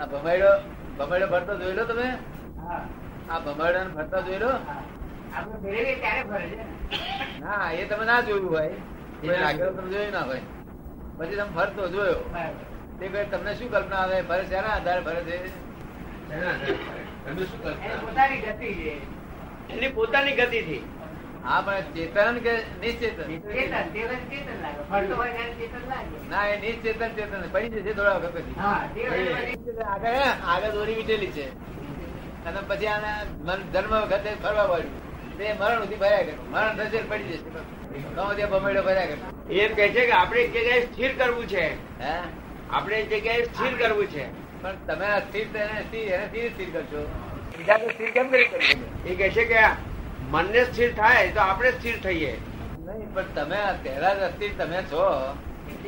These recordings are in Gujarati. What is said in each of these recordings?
આ ભમાડો ભમાડો ભરતો જોઈ લો તમે. હા. આ ભમાડો ને જોઈ લો. ને. એ તમે ના જોયું હોય. કોઈ આગળ તમે જોયું ના હોય. પછી તમે ફરતો જોયો. તે ભાઈ તમને શું કલ્પના આવે? ફરે છે ના આધારે ફરે છે. તમે શું એની પોતાની ગતિ છે. એની પોતાની ગતિથી. હા પણ ચેતન કે નિશ્ચેતન? ચેતન ચેતન ચેતન લાગે. ફરતો હોય ત્યારે ચેતન લાગે. ના એ નિશ્ચેતન ચેતન. પડી જશે થોડા વખત પછી. હા તે વખતે આગળ આગળ દોરી વીટેલી છે. અને પછી આને જન્મ વખતે ફરવા પડ્યું તે મરણ સુધી ભર્યા કરે. મરણ થશે પડી જશે. તો ત્યાં ભમેડો ભર્યા કરે. એમ કે છે કે આપણે એક જગ્યાએ સ્થિર કરવું છે. હે? આપણે એક જગ્યાએ સ્થિર કરવું છે. પણ તમે સ્થિર એને સ્થિર સ્થિર કરશો. બીજા તો સ્થિર કેમ કરી કરી એ કે છે કે મનને સ્થિર થાય તો આપણે સ્થિર થઈએ. નહીં પણ તમે પહેલા જ અસ્થિર તમે છો.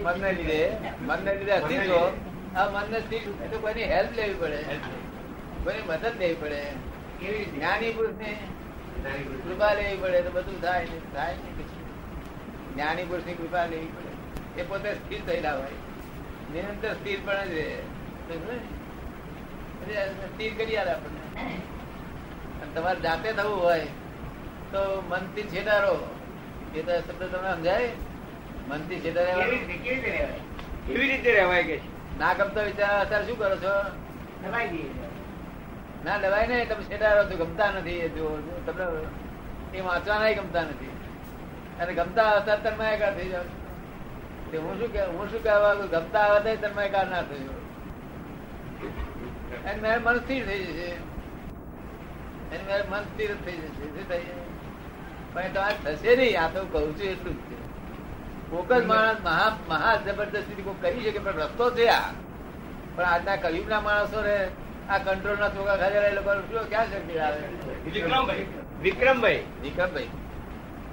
મનને લીધે મનને લીધે અસ્થિર છો. આ મનને સ્થિર તો કોઈની હેલ્પ લેવી પડે? કોઈની મદદ લેવી પડે? એવી? જ્ઞાની પુરુષની? કૃપા લેવી પડે તો બધું થાય ને થાય ને. જ્ઞાની પુરુષની કૃપા લેવી પડે. એ પોતે સ્થિર થયેલા હોય. નિરંતર સ્થિર પણ જ રહે. સમજ્યો ને? એટલે સ્થિર કરી આલે આપણને. તમારે જાતે થવું હોય તો મનથી છેડારો. એ તો શબ્દ તમને સમજાય? મનથી છેડા કેવી રીતે રહેવાય? કે ના ગમતા વિચાર અત્યારે શું કરો છો. ના લેવાય ને તમે છેડારો છો ગમતા નથી. એ જો તમને એ વાંચવાના ગમતા નથી. અને ગમતા આવતા તન્માયકાર થઈ જાવ તે હું શું કે હું શું કહેવા? ગમતા આવતા તન્માયકાર ના થયો. અને મેં મન સ્થિર થઈ જશે. અને મેં મન સ્થિર થઈ જશે. શું થઈ જશે? પણ તમારે થશે નહીં આ તો કહું છું એટલું જ છે. કોક માણસ મહા મહા જબરદસ્તી કોઈ કરી શકે પણ રસ્તો છે આ. પણ આજના કયુગના માણસો ને આ કંટ્રોલ ના ચોખા ખાધેલા એ લોકો શું ક્યાં શક્તિ આવે વિક્રમભાઈ. વિક્રમભાઈ. વિક્રમભાઈ.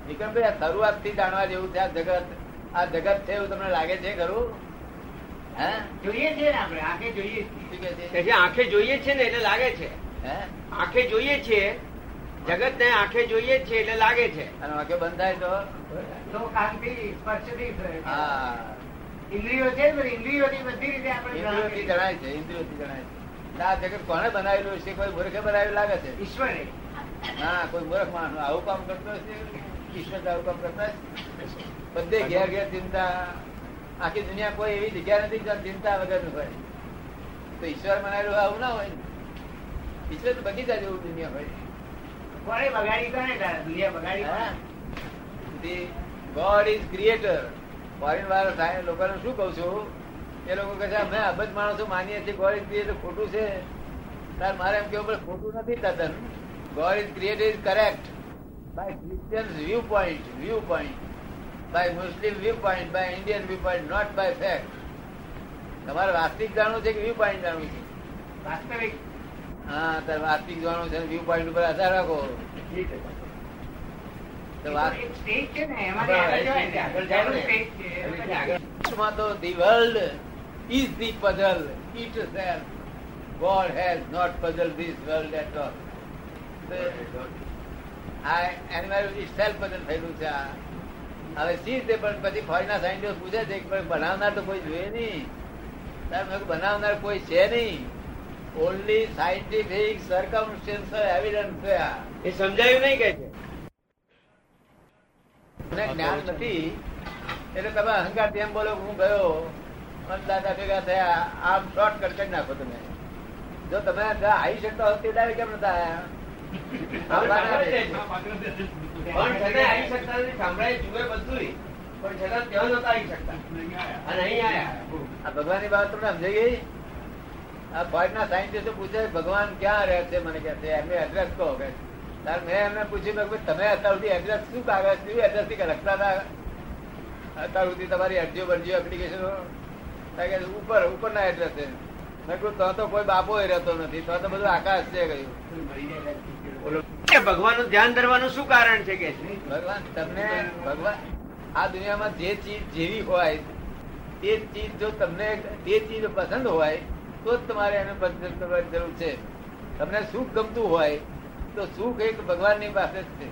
વિક્રમભાઈ આ શરૂઆતથી જાણવા જેવું છે આ જગત આ જગત છે એવું તમને લાગે છે ખરું? હે? જોઈએ છીએ આપણે આંખે જોઈએ છે. છે? આંખે જોઈએ છે ને એટલે લાગે છે. હે? આંખે જોઈએ છે જગત ને આંખે જોઈએ છે એટલે લાગે છે. અને આંખે બંધાય તો? તો કાનથી સ્પર્શથી. હા. ઇન્દ્રિયો છે ઇન્દ્રિયોની બધી રીતે આપણે ઇન્દ્રિયોથી જણાય છે ઇન્દ્રિયોથી જણાય છે. આ જગત કોને બનાવેલું છે કોઈ મૂર્ખે બનાવેલું લાગે છે? ઈશ્વરે. ના કોઈ મૂર્ખ માણસ. આવું કામ કરતો હશે? ઈશ્વર આવું કામ કરતા? બધે ઘેર ઘેર ચિંતા. આખી દુનિયા કોઈ એવી જગ્યા નથી જ્યાં ચિંતા વગરનું હોય. તો ઈશ્વર બનાવેલું આવું ના હોય ઈશ્વર તો બગીચા જેવું દુનિયા હોય. કોણે બગાડી કોને દુનિયા બગાડી ગોડ ઇઝ ક્રિએટર ફોરેન વાળા સાહેબ લોકોને શું કહું છું? એ લોકો કહે છે અમે અબજ માણસો માનીએ છીએ ગોડ ઇઝ ક્રિએટર ખોટું છે. તાર મારે એમ કેવું પડે ખોટું નથી તદ્દન. God is creator is correct by Christians view point view point by Muslim view point by Indian view point not by fact તમારે વાસ્તવિક જાણવું છે કે વ્યૂ પોઈન્ટ જાણવું છે? વાસ્તવિક. હા તારે વાસ્તવિક જાણવું છે વ્યૂ પોઈન્ટ ઉપર રાખો. હવે સી રીતે પણ પછી ફોરેનના સાયન્ટિસ્ટ પૂછે છે બનાવનાર તો કોઈ જોઈએ નહીં. તાર બનાવનાર કોઈ છે નહીં. ઓનલી સાયન્ટિફિક સર્કમસ્ટન્સ એવિડન્સ છે આ. એ સમજાયું નહીં કે છે? મને જ્ઞાન નથી. એટલે તમે અહંકાર તેમ બોલો હું ગયો અને દાદા ભેગા થયા આમ શોર્ટકટ કરી નાખો તમે. જો તમે આવી શકતા હોત તે દાવે કેમ નતા? આમ ના પણ છતાં આવી શકતા નથી સાંભળાય જુએ બધું પણ છતાં ત્યાં નતા આવી શકતા. અને અહીં આયા. આ ભગવાનની બાબત તમને સમજાઈ ગઈ? આ ફોરેનના સાયન્ટિસ્ટો પૂછે ભગવાન ક્યાં રહે છે? મને કહે છે એમને એડ્રેસ કહો કે તાર મેં એમને પૂછ્યું કે તમે અત્યાર સુધી એડ્રેસ શું કાગળ શું એડ્રેસથી લખતા હતા? અત્યાર સુધી તમારી અરજીઓ બરજીઓ એપ્લિકેશન ઉપર ઉપરના એડ્રેસ છે. મેં કહ્યું તો તો કોઈ બાપો રહેતો નથી તો તો બધું આકાશ છે કહ્યું. બોલો. કે ભગવાનનું ધ્યાન ધરવાનું શું કારણ છે કે? ભગવાન તમને ભગવાન આ દુનિયામાં જે ચીજ જેવી હોય તે ચીજ જો તમને તે ચીજ પસંદ હોય તો જ તમારે એને બંધન કરવાની જરૂર છે. તમને સુખ ગમતું હોય, તો સુખ એક ભગવાનની પાસે છે.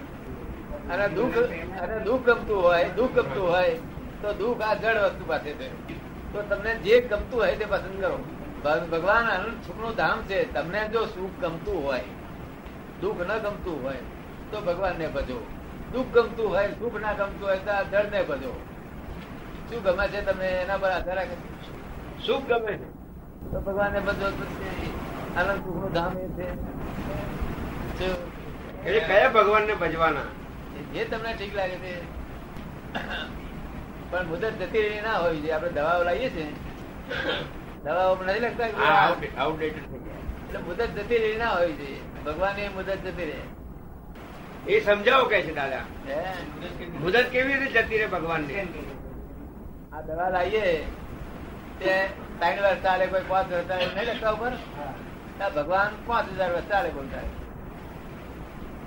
અને દુઃખ અને દુઃખ ગમતું હોય, દુઃખ ગમતું હોય, તો દુઃખ આ જળ વસ્તુ પાસે છે. તો તમને જે ગમતું હોય તે પસંદ કરો. ભગવાન અનંત સુખનું ધામ છે. તમને જો સુખ ગમતું હોય, દુઃખ ન ગમતું હોય, તો ભગવાનને ભજો. દુઃખ ગમતું હોય, સુખ ના ગમતું હોય, તો આ જળને ભજો. શું ગમે છે તમને? એના પર આધાર રાખે સુખ ગમે છે. તો ભજો પછી આનંદ સુખનું ધામ એ છે. એટલે કયા ભગવાનને ભજવાના? જે તમને ઠીક લાગે છે પણ મુદત જતી રહી ના હોય છે આપણે દવાઓ લાવીએ છીએ. દવાઓ નથી લગતા આઉટડેટેડ થઈ ગયા. એટલે મુદત જતી રહી ના હોય છે ભગવાન એ મુદત જતી રહે. એ સમજાવો કે છે દાદા. મુદત કેવી રીતે જતી રહે ભગવાન આ દવા લાવીએ તે ત્રણ વર્ષ ચાલે કોઈ પાંચ વર્ષ ચાલે નહીં લખતા ઉપર? ભગવાન પાંચ હજાર વર્ષ ચાલે બોલતા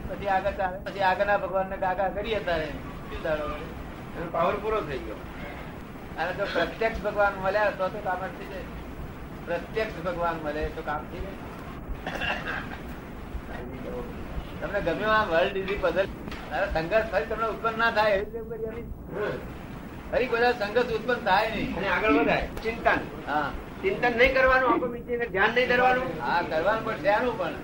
પછી આગળ ચાલે. પછી આગળના ભગવાન ને કાકા કરીએ તારે. શું દાડો પાવર પૂરો થઈ ગયો. અને જો પ્રત્યક્ષ ભગવાન મળ્યા તો તો કામ થઈ જાય. પ્રત્યક્ષ ભગવાન મળે તો કામ થઈ જાય. તમને ગમ્યું આ વર્લ્ડ ડિઝી પઝલ સંઘર્ષ ફરી તમને ઉત્પન્ન ના થાય એવી કરી. ફરી બધા સંઘર્ષ ઉત્પન્ન થાય નહીં. અને આગળ વધાય. ચિંતન. હા. ચિંતન નહીં કરવાનું આંખો મીચીને ધ્યાન નહીં ધરવાનું. હા કરવાનું પણ ધ્યાનું પણ?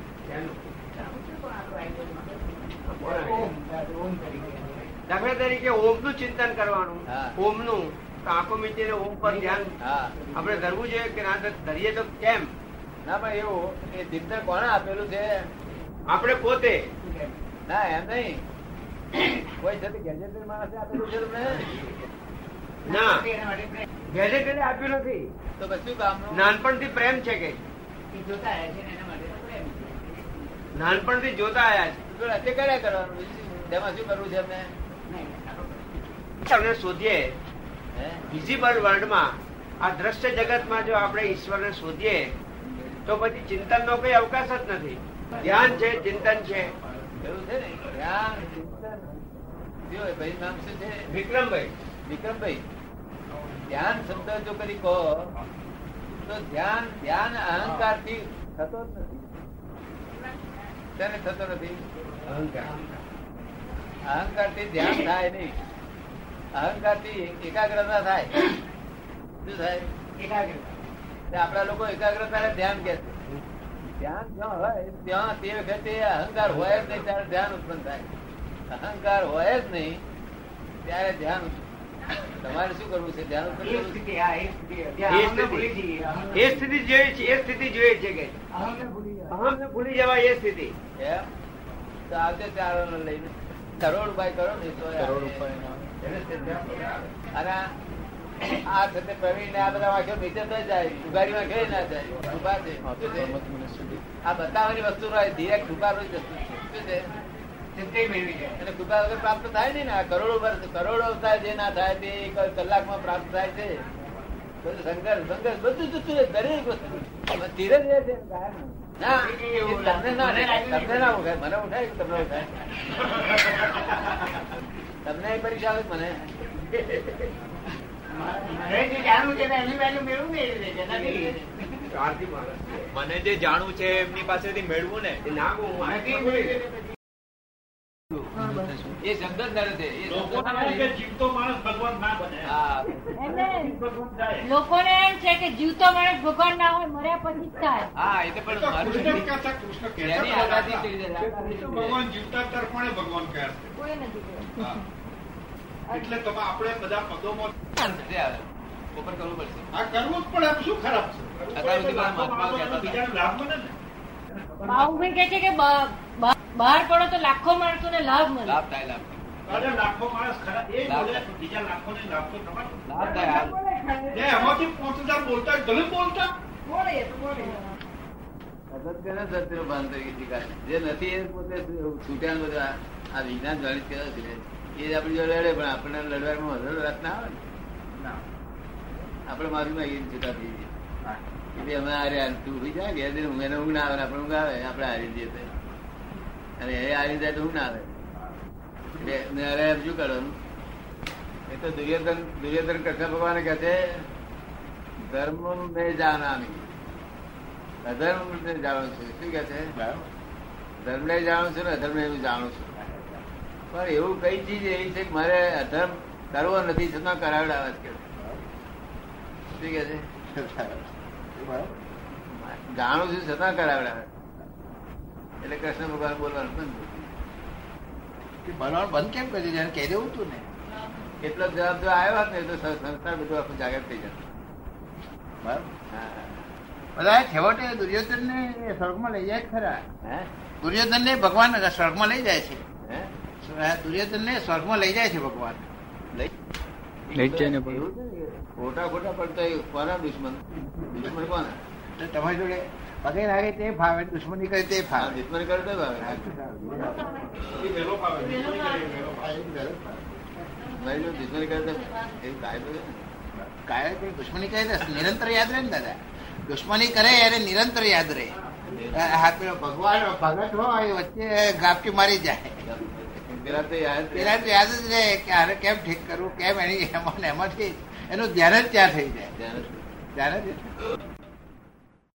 દાખલા તરીકે ઓમનું ચિંતન કરવાનું. ઓમનું તો આખો મીચીને ઓમ પર ધ્યાન. હા. આપણે ધરવું જોઈએ કે ના ધરીએ તો કેમ? ના પણ એવું એ ચિંતન કોને આપેલું છે? આપણે પોતે. ના એમ નહીં. કોઈ જતી ગેજેટેડ માણસે આપેલું છે તમને? ના. ગેજેટેડ આપ્યું નથી. તો કશું કામ નાનપણથી પ્રેમ છે કે? નાનપણથી જોતા આવ્યા છે. અત્યારે કર્યા કરવાનું? તેમાં શું કરવું છે એમને? આપણે શોધીએ. વિઝિબલ વર્લ્ડમાં આ દ્રશ્ય જગતમાં જો આપણે ઈશ્વરને શોધીએ તો પછી ચિંતનનો કોઈ અવકાશ જ નથી. ધ્યાન છે ચિંતન છે. એવું છે ને? ચિંતન. ભાઈ નામ શું છે? વિક્રમભાઈ. વિક્રમભાઈ. ધ્યાન શબ્દ જો કરી કહો તો ધ્યાન ધ્યાન અહંકારથી થતો જ નથી. તેને થતો નથી. અહંકાર. થી ધ્યાન થાય નહીં. અહંકારથી એકાગ્રતા થાય. શું થાય? એકાગ્રતા. આપણા લોકો એકાગ્રતા ને ધ્યાન કે છે. ધ્યાન જ્યાં હોય ત્યાં તે વખતે અહંકાર હોય જ નહીં ત્યારે ધ્યાન ઉત્પન્ન થાય. અહંકાર હોય જ નહીં ત્યારે ધ્યાન ઉત્પન્ન- તમારે શું કરવું છે? ધ્યાન એ સ્થિતિ જોઈએ છે એ સ્થિતિ જોઈએ છે કે. અહમને ભૂલી જવાય એ સ્થિતિ. એમ? તો આવજે ચારો ને લઈને. કરોડ બાય કરો ને તો અને આ સાથે પ્રવીણ ને આ બધા વાક્યો નીચે તો જાય. ઉગાડીમાં ગઈ ના જાય. ઊભા છે. આ બતાવવાની વસ્તુ હોય ધીરે જ વસ્તુ છે શું છે? અને કૃપા વગર પ્રાપ્ત થાય નહીં ને કરોડો વર્ષ કરોડો અવતાર જે ના થાય તે એક કલાકમાં પ્રાપ્ત થાય છે. સંઘર્ષ સંઘર્ષ બધું જતું રહે દરેક વસ્તુ. ધીરે ધીરે છે ના. તમને ના તમને ના ઉઠાય મને ઉઠાય તમને ઉઠાય? તમને પરીક્ષા આવે મને? મને જે જાણવું છે એમની પાસેથી મેળવું ને. એ શબ્દ જ નડે છે લોકોને એમ જીવતો માણસ ભગવાન ના બને. હા. એમને ભગવાન થાય. લોકોને એમ છે કે જીવતો માણસ ભગવાન ના હોય મર્યા પછી જ થાય. હા એ તો પણ. ભગવાન જીવતા તરફણે ભગવાન કહે છે. કોઈ નથી એટલે તમે આપણે બધા પદોમાં ઉપર કરવું પડશે. આ કરવું જ પડે એમ શું ખરાબ છે. બીજાને લાભ મને બાહુભાઈ કે છે કે બહાર પડો તો લાખો માણસોને લાભ મળે. લાભ થાય લાભ થાય. લાખો માણસ ખરા એ બોલે થાય. તો બીજા લાભ તો થવાનો. લાભ થાય એમાંથી પાંચ હજાર બોલતા હોય, બોલતા? અગત્યના સત્યનું ભાન તરીકે સ્વીકારે. જે નથી એ પોતે છૂટ્યા બધા. આ વિજ્ઞાન ગણિત કેવા છે. એ આપણી જોડે લડે પણ આપણને લડવામાં વધારે રાત ના આવે ને. આપણે મારું માંગીને છૂટા થઈ જઈએ એટલે અમે હાર્યા તું ઊભી જાય ઘેર ઊંઘ એને ઊંઘ ના આવે ને આપણે ઊંઘ આવે આપણે હારી જઈએ અને એ આવી જાય તો ઊંઘ ના આવે. ને અરે એમ શું કરવાનું એ તો દુર્યોધન દુર્યોધન કૃષ્ણ ભગવાન કહે છે ધર્મ મેં જાનામી. અધર્મ ને જાણું છું શું કે છે? ધર્મ ને જાણું છું ને અધર્મ ને હું જાણું છું. પણ એવું કઈ ચીજ એવી છે કે મારે અધર્મ કરવો નથી છતાં કરાવડાવે છે કે શું કે છે? જાણું છું છતાં કરાવડાવે એટલે કૃષ્ણ ભગવાન બોલવાનું બંધ બનાવવાનું બંધ કેમ કરી દીધું? કહી દેવું તું ને. એટલો જવાબ જો આવ્યો હોત ને તો સંસાર બધું આખું જાગૃત થઈ જતું બરાબર? બધા છેવટે દુર્યોધન ને સ્વર્ગમાં લઈ જાય ખરા. હે? દુર્યોધન ને ભગવાન સ્વર્ગમાં લઈ જાય છે. દુર્યોધન ને સ્વર્ગમાં લઈ જાય છે ભગવાન. લઈ લઈ જ એવું છે ને? ખોટા ખોટા પડતા કોના દુશ્મન દુશ્મન કોના? તમારી જોડે પગે લાગે તે ફાવે દુશ્મની કરે તે ફાવે. દુશ્મન કરે તો ફાવે. દુશ્મની કરે તે કાયદો દુશ્મની કરે નિરંતર યાદ રહે ને દાદા? દુશ્મની કરે એને નિરંતર યાદ રહે. ભગવાન ભગત હોય એ વચ્ચે ગાપટી મારી જાય. પેલા તો યાદ પેલા તો યાદ જ રહે કે આને કેમ ઠીક કરવું કેમ એની એમાં એમાંથી એનું ધ્યાન જ ત્યાં થઈ જાય. ધ્યાન જ. ધ્યાન જ